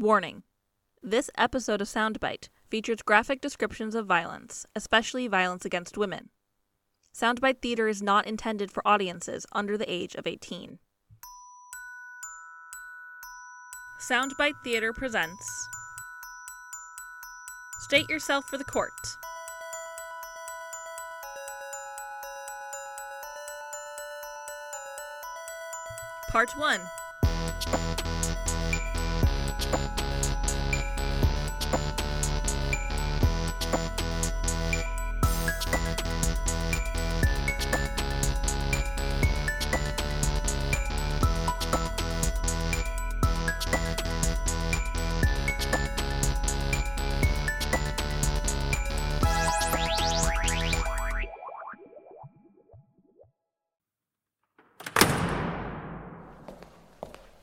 Warning This episode of Soundbite features graphic descriptions of violence, especially violence against women. Soundbite Theater is not intended for audiences under the age of 18. Soundbite Theater presents State Yourself for the Court. Part 1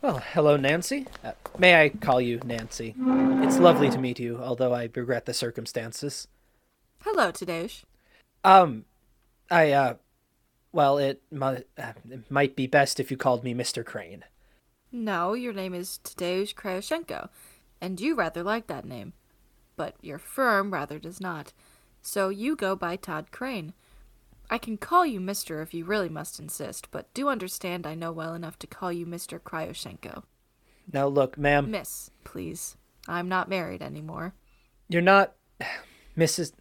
Well, hello, Nancy. Uh, may I call you Nancy? It's lovely to meet you, although I regret the circumstances. Hello, Tadeusz. Um, I, uh, well, it, mu- uh, it might be best if you called me Mr. Crane. No, your name is Tadeusz Kryoshenko, and you rather like that name. But your firm rather does not. So you go by Todd Crane. I can call you Mr. if you really must insist, but do understand I know well enough to call you Mr. Kryoshenko. Now, look, ma'am, Miss, please. I'm not married anymore. you're not Mrs.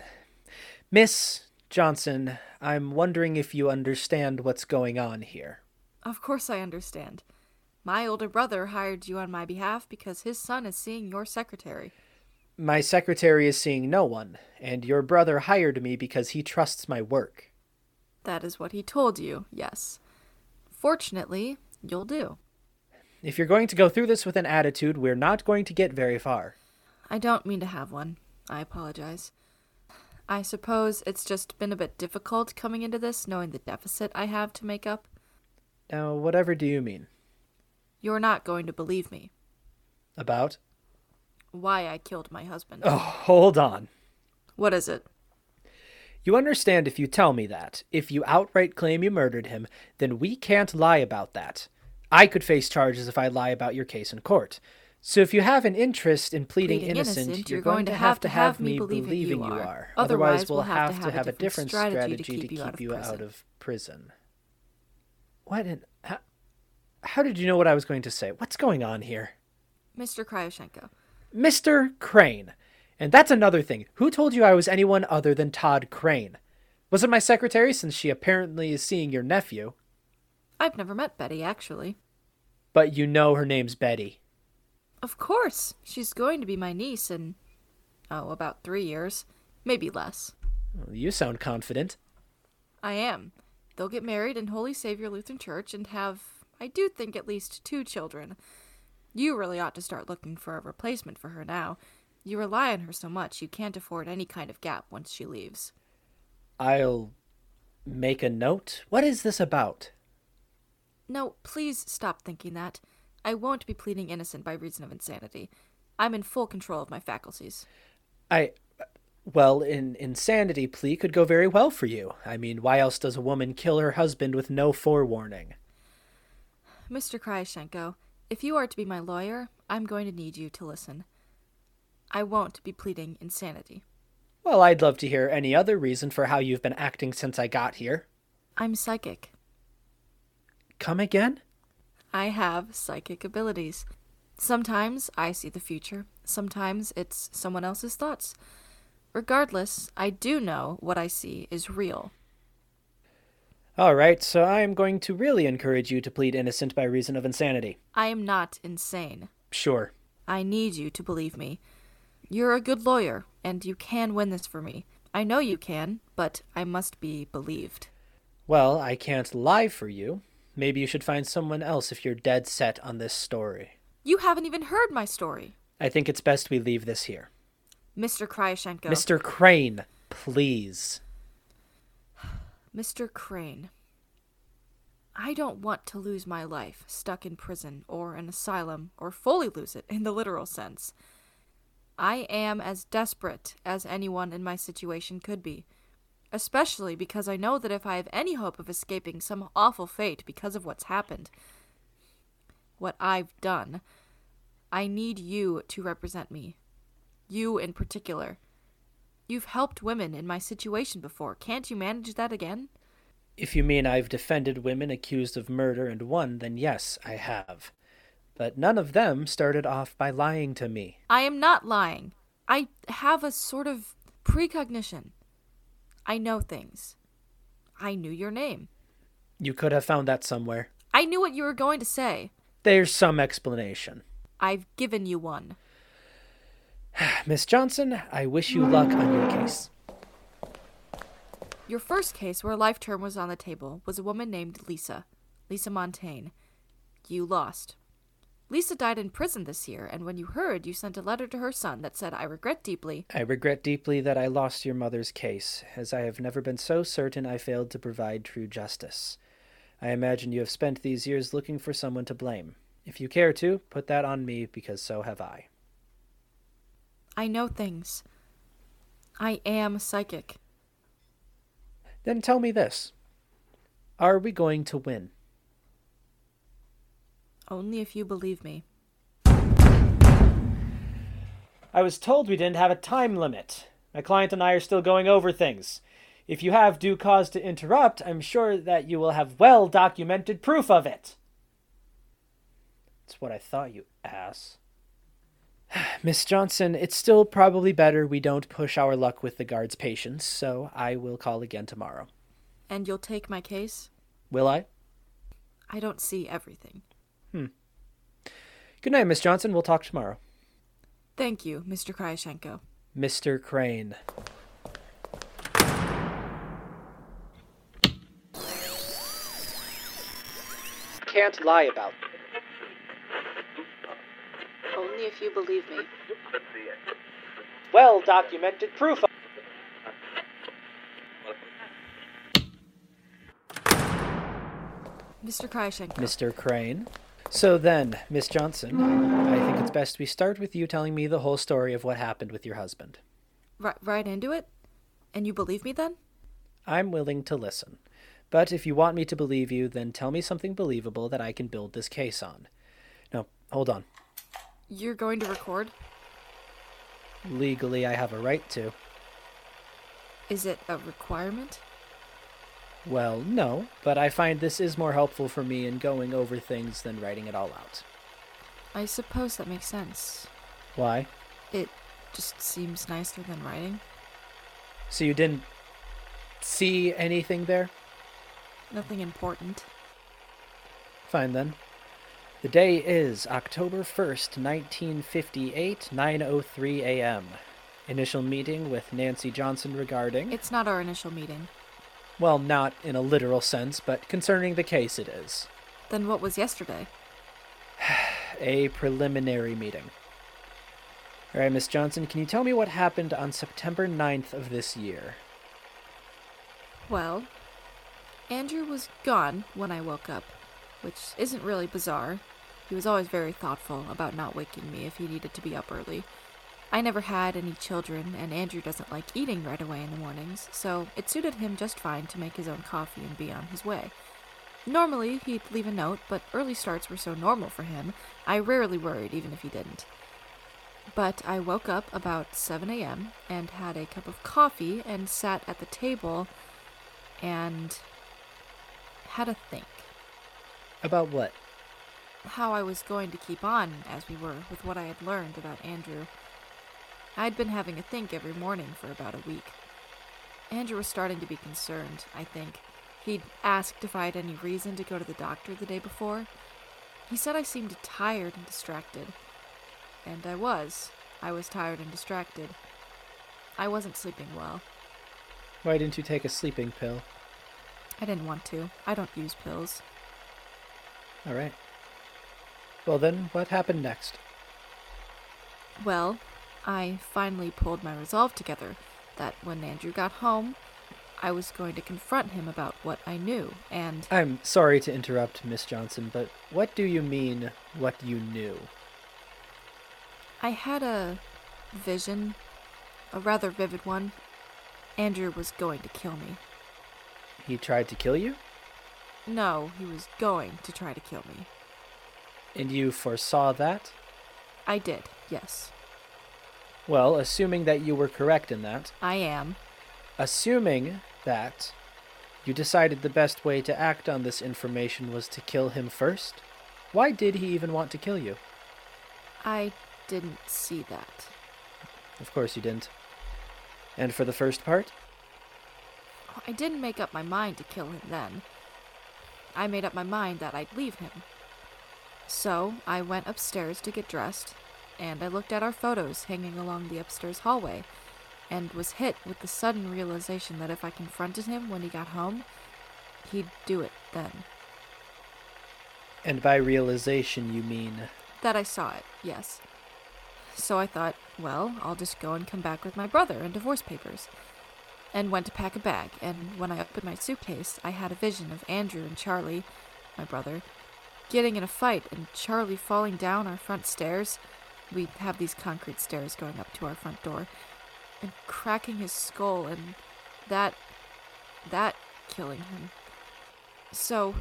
Miss Johnson. I'm wondering if you understand what's going on here. Of course I understand. My older brother hired you on my behalf because his son is seeing your secretary. My secretary is seeing no one, and your brother hired me because he trusts my work. That is what he told you, yes. Fortunately, you'll do. If you're going to go through this with an attitude, we're not going to get very far. I don't mean to have one. I apologize. I suppose it's just been a bit difficult coming into this, knowing the deficit I have to make up. Now, whatever do you mean? You're not going to believe me. About? Why I killed my husband. Oh, hold on. What is it? You understand if you tell me that. If you outright claim you murdered him, then we can't lie about that. I could face charges if I lie about your case in court. So if you have an interest in pleading, Pleading innocent, innocent, you're, you're going, to have to have me believing you are. Otherwise, we'll have to have a different strategy to keep you out of prison. What in... How, how did you know what I was going to say? What's going on here? Mr. Kryoshenko. Mr. Crane. And that's another thing. Who told you I was anyone other than Todd Crane? Was it my secretary, since she apparently is seeing your nephew? I've never met Betty, actually. But you know her name's Betty. Of course. She's going to be my niece in, oh, about three years. Maybe less. Well, you sound confident. I am. They'll get married in Holy Savior Lutheran Church and have, I do think, at least two children. You really ought to start looking for a replacement for her now. You rely on her so much you can't afford any kind of gap once she leaves. I'll make a note. What is this about? No, please stop thinking that. I won't be pleading innocent by reason of insanity. I'm in full control of my faculties. I. Well, an insanity plea could go very well for you. I mean, why else does a woman kill her husband with no forewarning? Mr. Kryoshenko, if you are to be my lawyer, I'm going to need you to listen. I won't be pleading insanity. Well, I'd love to hear any other reason for how you've been acting since I got here. I'm psychic. Come again? I have psychic abilities. Sometimes I see the future, sometimes it's someone else's thoughts. Regardless, I do know what I see is real. All right, so I am going to really encourage you to plead innocent by reason of insanity. I am not insane. Sure. I need you to believe me. You're a good lawyer, and you can win this for me. I know you can, but I must be believed. Well, I can't lie for you. Maybe you should find someone else if you're dead set on this story. You haven't even heard my story. I think it's best we leave this here. Mr. Kryoshenko. Mr. Crane, please. Mr. Crane. I don't want to lose my life stuck in prison or an asylum or fully lose it in the literal sense. I am as desperate as anyone in my situation could be, especially because I know that if I have any hope of escaping some awful fate because of what's happened, what I've done, I need you to represent me. You in particular. You've helped women in my situation before. Can't you manage that again? If you mean I've defended women accused of murder and won, then yes, I have. But none of them started off by lying to me. I am not lying. I have a sort of precognition. I know things. I knew your name. You could have found that somewhere. I knew what you were going to say. There's some explanation. I've given you one. Miss Johnson, I wish you luck on your case. Your first case, where a life term was on the table, was a woman named Lisa. Lisa Montaigne. You lost. Lisa died in prison this year, and when you heard, you sent a letter to her son that said, I regret deeply. I regret deeply that I lost your mother's case, as I have never been so certain I failed to provide true justice. I imagine you have spent these years looking for someone to blame. If you care to, put that on me, because so have I. I know things. I am psychic. Then tell me this Are we going to win? Only if you believe me. I was told we didn't have a time limit. My client and I are still going over things. If you have due cause to interrupt, I'm sure that you will have well documented proof of it. That's what I thought, you ass. Miss Johnson, it's still probably better we don't push our luck with the guard's patience, so I will call again tomorrow. And you'll take my case? Will I? I don't see everything. Hmm. Good night, Miss Johnson. We'll talk tomorrow. Thank you, Mr. Kryashenko. Mr. Crane. Can't lie about. Only if you believe me. Well documented proof. Of- Mr. Kryashenko. Mr. Crane. So then, Miss Johnson, I think it's best we start with you telling me the whole story of what happened with your husband. Right, right into it? And you believe me then? I'm willing to listen. But if you want me to believe you, then tell me something believable that I can build this case on. No, hold on. You're going to record? Legally, I have a right to. Is it a requirement? Well, no, but I find this is more helpful for me in going over things than writing it all out. I suppose that makes sense. Why? It just seems nicer than writing. So you didn't see anything there? Nothing important. Fine then. The day is October 1st, 1958, 9:03 a.m. Initial meeting with Nancy Johnson regarding It's not our initial meeting. Well, not in a literal sense, but concerning the case it is. Then what was yesterday? A preliminary meeting. All right, Miss Johnson, can you tell me what happened on September 9th of this year? Well, Andrew was gone when I woke up, which isn't really bizarre. He was always very thoughtful about not waking me if he needed to be up early. I never had any children, and Andrew doesn't like eating right away in the mornings, so it suited him just fine to make his own coffee and be on his way. Normally, he'd leave a note, but early starts were so normal for him, I rarely worried even if he didn't. But I woke up about 7 a.m. and had a cup of coffee and sat at the table and had a think About what? how I was going to keep on as we were with what I had learned about Andrew. I'd been having a think every morning for about a week. Andrew was starting to be concerned, I think. He'd asked if I had any reason to go to the doctor the day before. He said I seemed tired and distracted. And I was. I was tired and distracted. I wasn't sleeping well. Why didn't you take a sleeping pill? I didn't want to. I don't use pills. All right. Well, then, what happened next? Well, I finally pulled my resolve together that when Andrew got home, I was going to confront him about what I knew, and I'm sorry to interrupt, Miss Johnson, but what do you mean, what you knew? I had a vision, a rather vivid one. Andrew was going to kill me. He tried to kill you? No, he was going to try to kill me. And you foresaw that? I did, yes. Well, assuming that you were correct in that, I am. assuming that you decided the best way to act on this information was to kill him first, why did he even want to kill you? I didn't see that. Of course you didn't. And for the first part? I didn't make up my mind to kill him then. I made up my mind that I'd leave him. So I went upstairs to get dressed, and I looked at our photos hanging along the upstairs hallway, and was hit with the sudden realization that if I confronted him when he got home, he'd do it then. And by realization, you mean. That I saw it, yes. So I thought, well, I'll just go and come back with my brother and divorce papers. And went to pack a bag, and when I opened my suitcase, I had a vision of Andrew and Charlie, my brother, getting in a fight and Charlie falling down our front stairs. We have these concrete stairs going up to our front door, and cracking his skull, and that. that killing him. So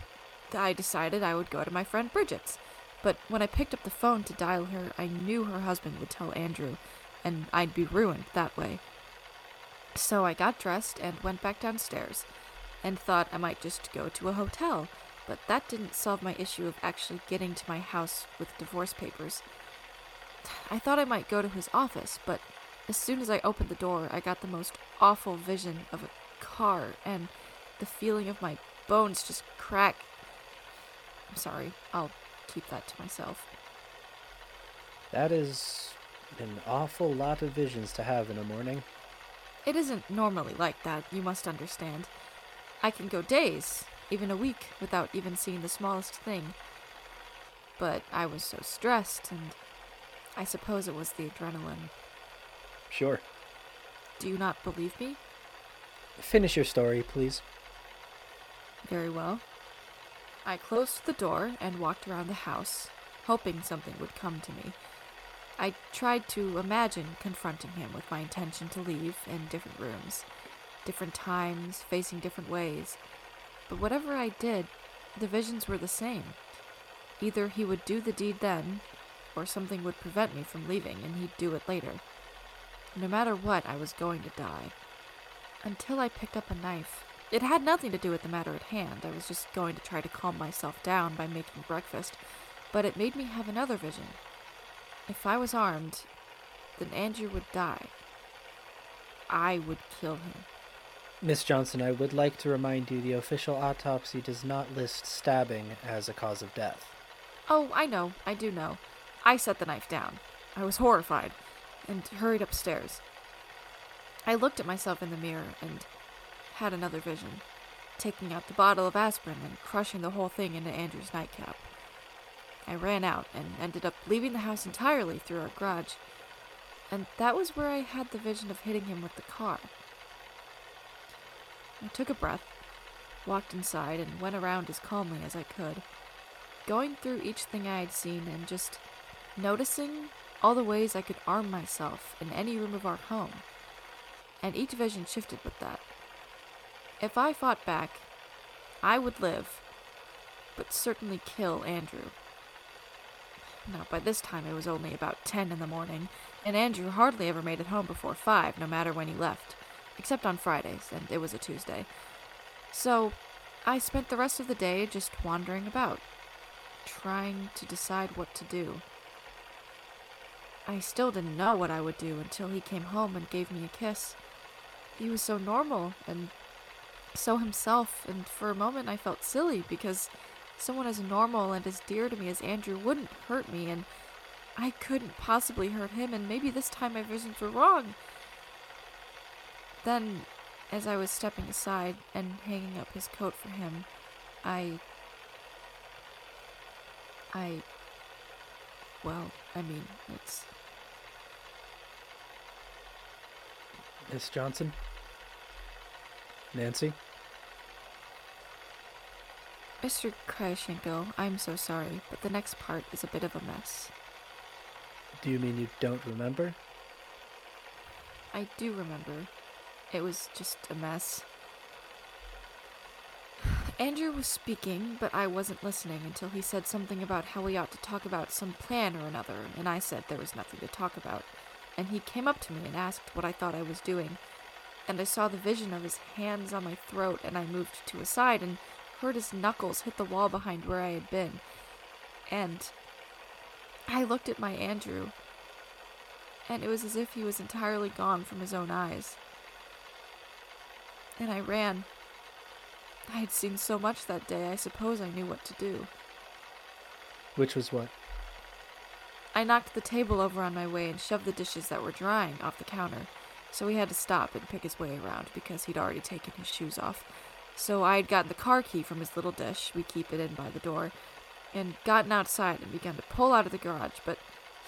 I decided I would go to my friend Bridget's. But when I picked up the phone to dial her, I knew her husband would tell Andrew, and I'd be ruined that way. So I got dressed and went back downstairs, and thought I might just go to a hotel, but that didn't solve my issue of actually getting to my house with divorce papers. I thought I might go to his office, but as soon as I opened the door, I got the most awful vision of a car, and the feeling of my bones just crack. I'm sorry, I'll keep that to myself. That is an awful lot of visions to have in a morning. It isn't normally like that, you must understand. I can go days, even a week, without even seeing the smallest thing. But I was so stressed, and I suppose it was the adrenaline. Sure. Do you not believe me? Finish your story, please. Very well. I closed the door and walked around the house, hoping something would come to me. I tried to imagine confronting him with my intention to leave in different rooms, different times, facing different ways. But whatever I did, the visions were the same. Either he would do the deed then, or something would prevent me from leaving and he'd do it later. No matter what, I was going to die. Until I picked up a knife. It had nothing to do with the matter at hand. I was just going to try to calm myself down by making breakfast, but it made me have another vision. If I was armed, then Andrew would die. I would kill him. Miss Johnson, I would like to remind you the official autopsy does not list stabbing as a cause of death. Oh, I know, I do know. I set the knife down. I was horrified and hurried upstairs. I looked at myself in the mirror and had another vision, taking out the bottle of aspirin and crushing the whole thing into Andrew's nightcap. I ran out and ended up leaving the house entirely through our garage, and that was where I had the vision of hitting him with the car. I took a breath, walked inside, and went around as calmly as I could, going through each thing I had seen and just noticing all the ways I could arm myself in any room of our home. And each vision shifted with that. If I fought back, I would live, but certainly kill Andrew. Now, by this time it was only about 10 in the morning, and Andrew hardly ever made it home before 5, no matter when he left, except on Fridays, and it was a Tuesday. So, I spent the rest of the day just wandering about, trying to decide what to do. I still didn't know what I would do until he came home and gave me a kiss. He was so normal and so himself, and for a moment I felt silly because someone as normal and as dear to me as Andrew wouldn't hurt me, and I couldn't possibly hurt him, and maybe this time my visions were wrong. Then, as I was stepping aside and hanging up his coat for him, I. I. Well, I mean, it's. Miss Johnson? Nancy? Mr. Kryashenko, I'm so sorry, but the next part is a bit of a mess. Do you mean you don't remember? I do remember. It was just a mess. Andrew was speaking, but I wasn't listening until he said something about how we ought to talk about some plan or another, and I said there was nothing to talk about. And he came up to me and asked what I thought I was doing. And I saw the vision of his hands on my throat, and I moved to a side and heard his knuckles hit the wall behind where I had been. And I looked at my Andrew, and it was as if he was entirely gone from his own eyes. And I ran. I had seen so much that day, I suppose I knew what to do. Which was what? I knocked the table over on my way and shoved the dishes that were drying off the counter, so he had to stop and pick his way around because he'd already taken his shoes off. So I had gotten the car key from his little dish, we keep it in by the door, and gotten outside and began to pull out of the garage, but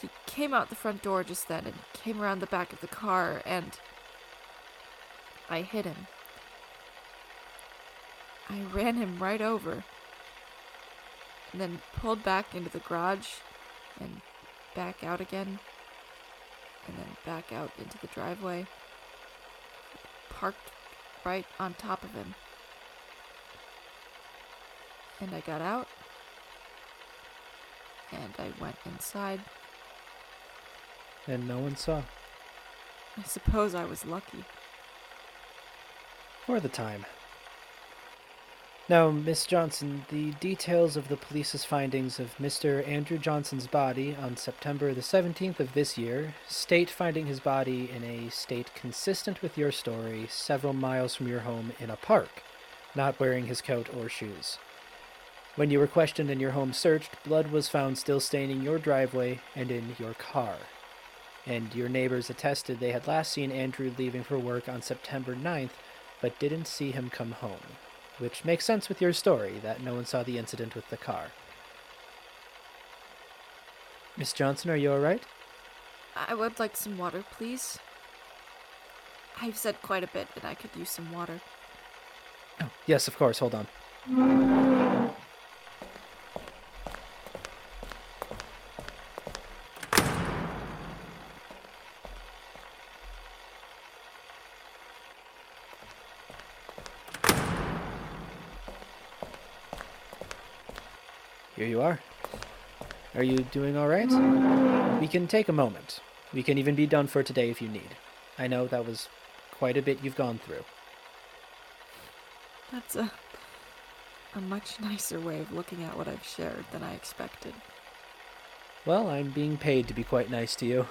he came out the front door just then and came around the back of the car and I hit him. I ran him right over and then pulled back into the garage and back out again and then back out into the driveway. Parked right on top of him. And I got out and I went inside. And no one saw. I suppose I was lucky. For the time. Now, Miss Johnson, the details of the police's findings of Mr. Andrew Johnson's body on September the 17th of this year state finding his body in a state consistent with your story several miles from your home in a park, not wearing his coat or shoes. When you were questioned and your home searched, blood was found still staining your driveway and in your car. And your neighbors attested they had last seen Andrew leaving for work on September 9th, but didn't see him come home which makes sense with your story that no one saw the incident with the car. Miss Johnson, are you all right? I would like some water, please. I've said quite a bit and I could use some water. Oh, yes, of course. Hold on. Here you are. Are you doing all right? We can take a moment. We can even be done for today if you need. I know that was quite a bit you've gone through. That's a a much nicer way of looking at what I've shared than I expected. Well, I'm being paid to be quite nice to you.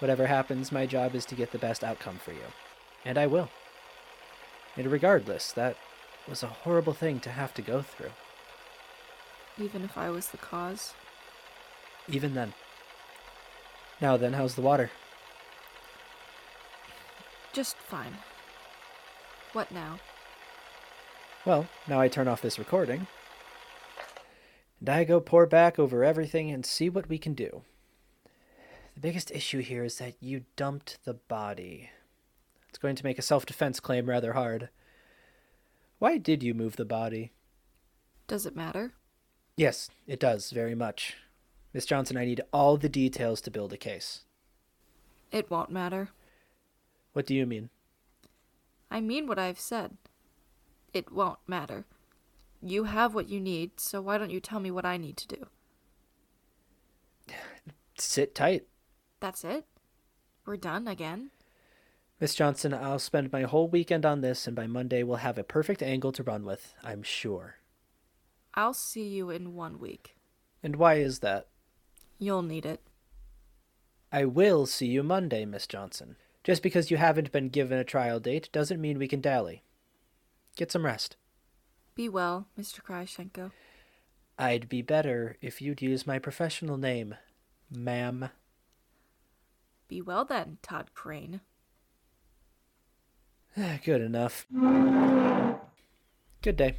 Whatever happens, my job is to get the best outcome for you. And I will. And regardless, that was a horrible thing to have to go through. Even if I was the cause? Even then. Now then, how's the water? Just fine. What now? Well, now I turn off this recording. And I go pore back over everything and see what we can do. The biggest issue here is that you dumped the body. It's going to make a self defense claim rather hard. Why did you move the body? Does it matter? Yes, it does, very much. Miss Johnson, I need all the details to build a case. It won't matter. What do you mean? I mean what I've said. It won't matter. You have what you need, so why don't you tell me what I need to do? Sit tight. That's it? We're done again? Miss Johnson, I'll spend my whole weekend on this, and by Monday we'll have a perfect angle to run with, I'm sure. I'll see you in one week. And why is that? You'll need it. I will see you Monday, Miss Johnson. Just because you haven't been given a trial date doesn't mean we can dally. Get some rest. Be well, Mr. Kryashenko. I'd be better if you'd use my professional name, ma'am. Be well then, Todd Crane. Good enough. Good day.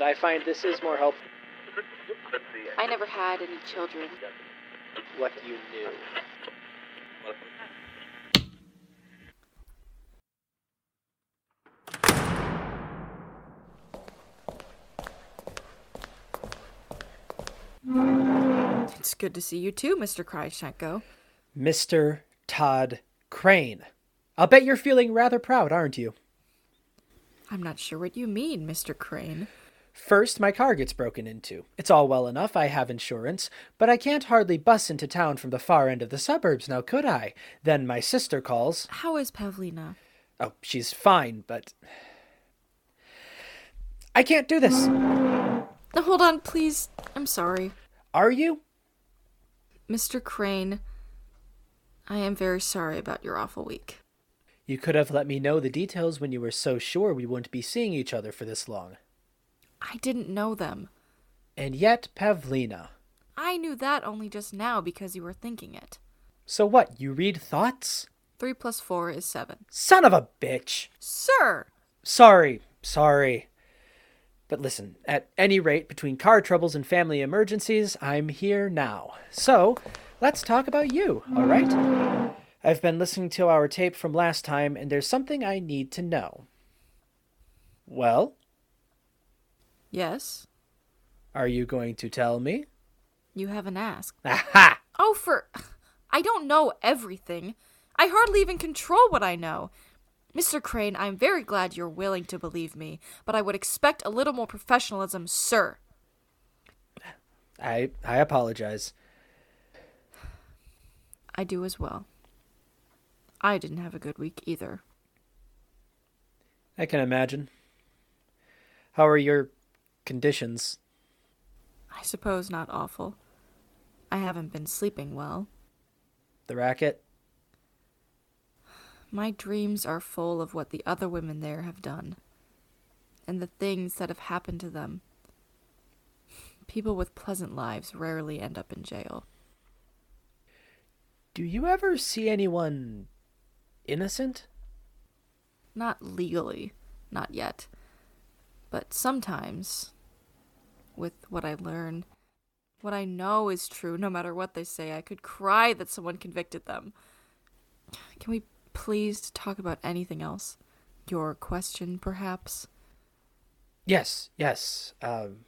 but I find this is more helpful. I never had any children. What you knew. It's good to see you too, Mr. Kryshenko. Mr. Todd Crane. I'll bet you're feeling rather proud, aren't you? I'm not sure what you mean, Mr. Crane. First, my car gets broken into. It's all well enough, I have insurance, but I can't hardly bus into town from the far end of the suburbs now, could I? Then my sister calls. How is Pavlina? Oh, she's fine, but. I can't do this. No, hold on, please. I'm sorry. Are you? Mr. Crane, I am very sorry about your awful week. You could have let me know the details when you were so sure we wouldn't be seeing each other for this long. I didn't know them. And yet, Pavlina. I knew that only just now because you were thinking it. So what, you read thoughts? Three plus four is seven. Son of a bitch! Sir! Sorry, sorry. But listen, at any rate, between car troubles and family emergencies, I'm here now. So, let's talk about you, alright? I've been listening to our tape from last time, and there's something I need to know. Well, Yes? are you going to tell me? You haven't asked. Aha! Oh, for. I don't know everything. I hardly even control what I know. Mr. Crane, I'm very glad you're willing to believe me, but I would expect a little more professionalism, sir. I I apologize. I do as well. I didn't have a good week either. I can imagine. How are your conditions? I suppose not awful. I haven't been sleeping well. The racket? My dreams are full of what the other women there have done, and the things that have happened to them. People with pleasant lives rarely end up in jail. Do you ever see anyone innocent? Not legally, not yet. But sometimes, with what I learn, what I know is true, no matter what they say, I could cry that someone convicted them. Can we please talk about anything else? Your question, perhaps? Yes, yes. Um,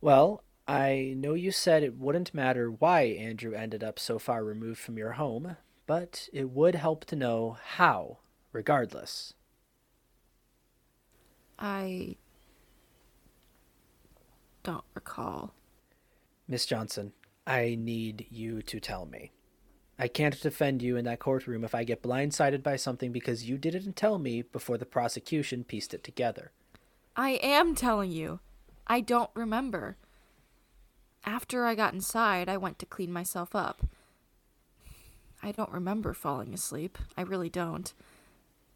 well, I know you said it wouldn't matter why Andrew ended up so far removed from your home, but it would help to know how, regardless. I don't recall. Miss Johnson, I need you to tell me. I can't defend you in that courtroom if I get blindsided by something because you didn't tell me before the prosecution pieced it together. I am telling you. I don't remember. After I got inside, I went to clean myself up. I don't remember falling asleep. I really don't.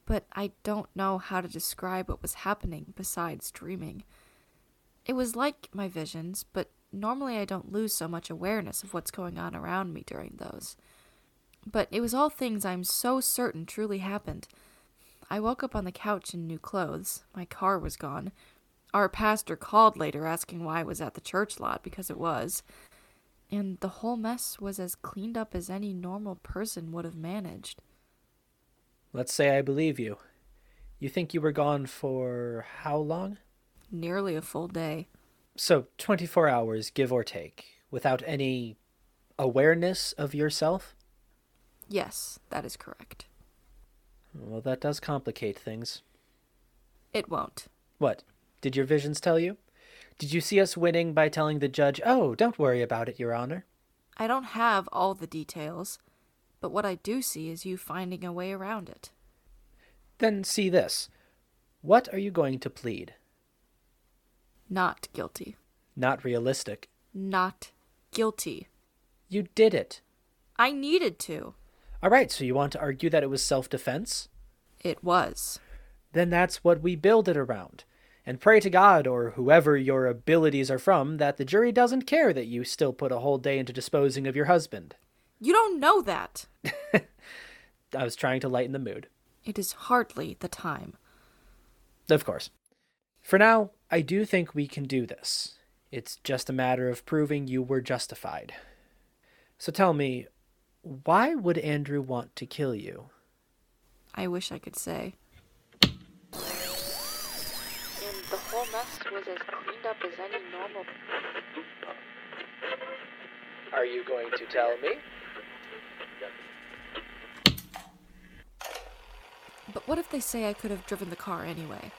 But I don't know how to describe what was happening besides dreaming. It was like my visions, but normally I don't lose so much awareness of what's going on around me during those. But it was all things I'm so certain truly happened. I woke up on the couch in new clothes. My car was gone. Our pastor called later asking why I was at the church lot because it was. And the whole mess was as cleaned up as any normal person would have managed. Let's say I believe you. You think you were gone for how long? Nearly a full day. So, 24 hours, give or take, without any awareness of yourself? Yes, that is correct. Well, that does complicate things. It won't. What? Did your visions tell you? Did you see us winning by telling the judge, oh, don't worry about it, Your Honor? I don't have all the details, but what I do see is you finding a way around it. Then see this. What are you going to plead? Not guilty. Not realistic. Not guilty. You did it. I needed to. All right, so you want to argue that it was self defense? It was. Then that's what we build it around. And pray to God, or whoever your abilities are from, that the jury doesn't care that you still put a whole day into disposing of your husband. You don't know that. I was trying to lighten the mood. It is hardly the time. Of course. For now, I do think we can do this. It's just a matter of proving you were justified. So tell me, why would Andrew want to kill you? I wish I could say. And the whole mess was as cleaned up as any normal. Are you going to tell me? But what if they say I could have driven the car anyway?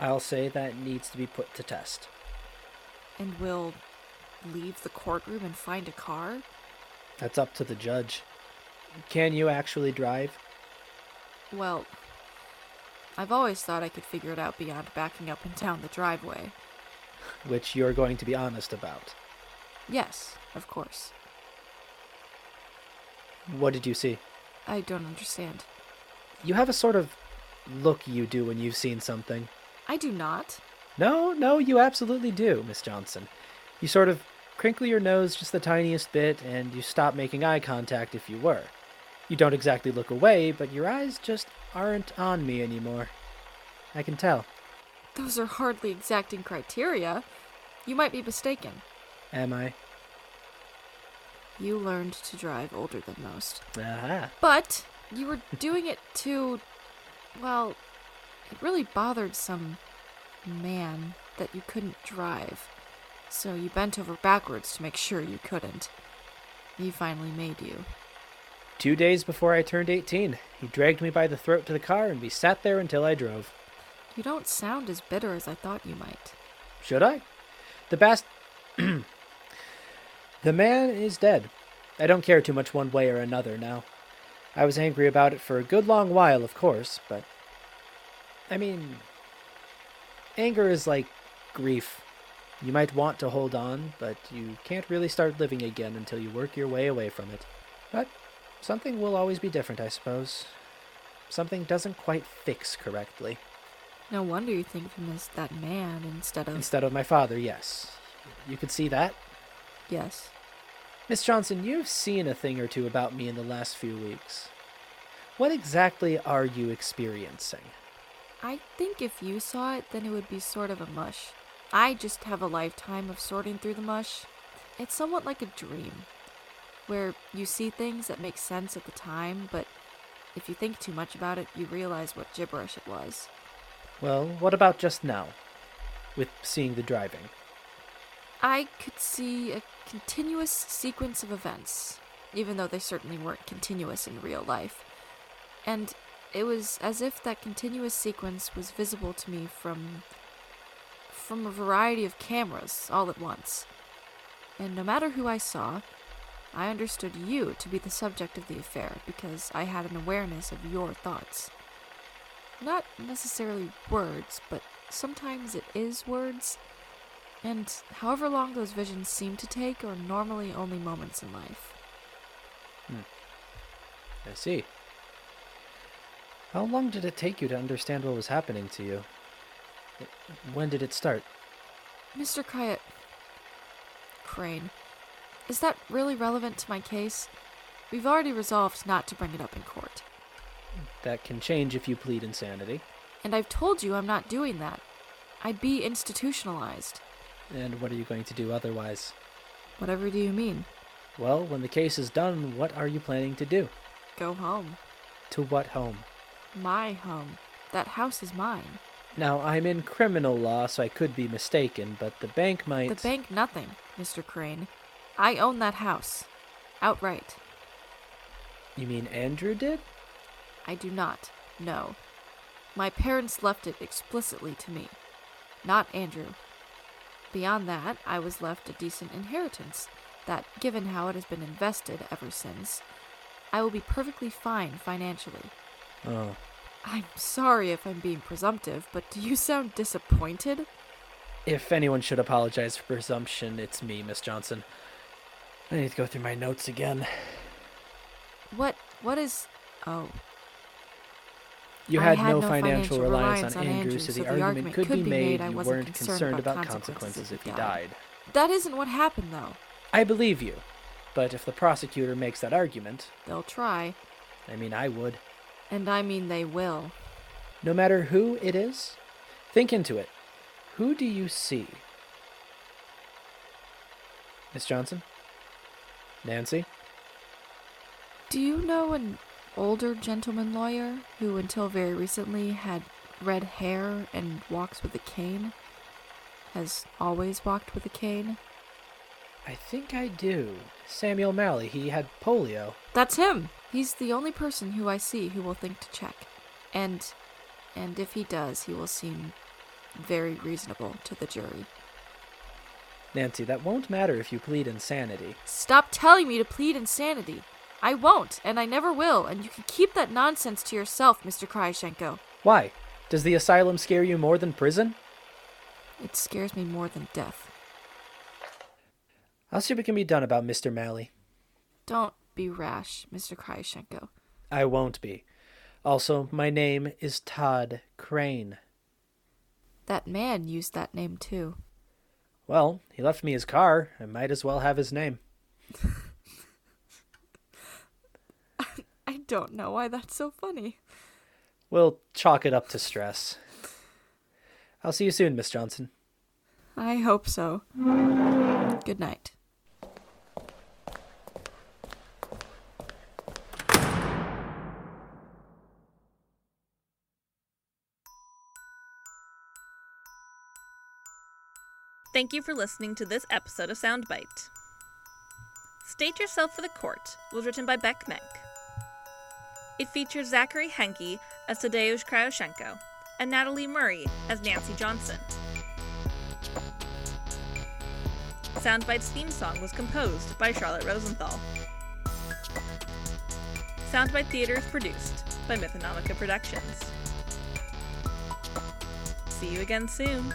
I'll say that needs to be put to test. And we'll leave the courtroom and find a car? That's up to the judge. Can you actually drive? Well, I've always thought I could figure it out beyond backing up and down the driveway. Which you're going to be honest about. Yes, of course. What did you see? I don't understand. You have a sort of look you do when you've seen something. I do not. No, no, you absolutely do, Miss Johnson. You sort of crinkle your nose just the tiniest bit, and you stop making eye contact if you were. You don't exactly look away, but your eyes just aren't on me anymore. I can tell. Those are hardly exacting criteria. You might be mistaken. Am I? You learned to drive older than most. Aha. But you were doing it to. Well, it really bothered some man that you couldn't drive. So you bent over backwards to make sure you couldn't. He finally made you. Two days before I turned 18, he dragged me by the throat to the car, and we sat there until I drove. You don't sound as bitter as I thought you might. Should I? The best. the man is dead. I don't care too much one way or another now. I was angry about it for a good long while, of course, but. I mean. Anger is like grief. You might want to hold on, but you can't really start living again until you work your way away from it. But something will always be different, I suppose. Something doesn't quite fix correctly. No wonder you think of him as that man instead of. Instead of my father, yes. You could see that? yes. Miss Johnson, you've seen a thing or two about me in the last few weeks. What exactly are you experiencing? I think if you saw it, then it would be sort of a mush. I just have a lifetime of sorting through the mush. It's somewhat like a dream, where you see things that make sense at the time, but if you think too much about it, you realize what gibberish it was. Well, what about just now? With seeing the driving. I could see a continuous sequence of events, even though they certainly weren't continuous in real life. And it was as if that continuous sequence was visible to me from from a variety of cameras all at once. And no matter who I saw, I understood you to be the subject of the affair because I had an awareness of your thoughts. Not necessarily words, but sometimes it is words. And however long those visions seem to take are normally only moments in life. Hmm. I see. How long did it take you to understand what was happening to you? When did it start? Mr. Cryatt. Crane. Is that really relevant to my case? We've already resolved not to bring it up in court. That can change if you plead insanity. And I've told you I'm not doing that. I'd be institutionalized. And what are you going to do otherwise? Whatever do you mean? Well, when the case is done, what are you planning to do? Go home. To what home? My home. That house is mine. Now, I'm in criminal law, so I could be mistaken, but the bank might. The bank, nothing, Mr. Crane. I own that house. Outright. You mean Andrew did? I do not. No. My parents left it explicitly to me. Not Andrew. Beyond that, I was left a decent inheritance that, given how it has been invested ever since, I will be perfectly fine financially. Oh. I'm sorry if I'm being presumptive, but do you sound disappointed? If anyone should apologize for presumption, it's me, Miss Johnson. I need to go through my notes again. What what is oh, You had, had no, no financial, financial reliance reliance on Andrew, so so the, the argument argument could, be made you weren't concerned concerned about about consequences consequences if he died. that isn't what happened though. I believe you. But if the prosecutor makes that argument, They'll try, I mean, I would. And I mean they will. No matter who it is, think into it. Who do you see? Miss Johnson? Nancy? Do you know an older gentleman lawyer who until very recently had red hair and walks with a cane? Has always walked with a cane? I think I do. Samuel Malley. He had polio. That's him. He's the only person who I see who will think to check. And and if he does, he will seem very reasonable to the jury. Nancy, that won't matter if you plead insanity. Stop telling me to plead insanity. I won't, and I never will, and you can keep that nonsense to yourself, Mr. Kryashenko. Why? Does the asylum scare you more than prison? It scares me more than death. I'll see what can be done about Mr. Malley. Don't be rash, Mr. Kryashenko. I won't be. Also, my name is Todd Crane. That man used that name too. Well, he left me his car. I might as well have his name. I don't know why that's so funny. We'll chalk it up to stress. I'll see you soon, Miss Johnson. I hope so. Good night. Thank you for listening to this episode of Soundbite. State Yourself for the Court was written by Beck Menk. It features Zachary Henke as Tadeusz Kryoshenko and Natalie Murray as Nancy Johnson. Soundbite's theme song was composed by Charlotte Rosenthal. Soundbite Theater is produced by Mythonomica Productions. See you again soon.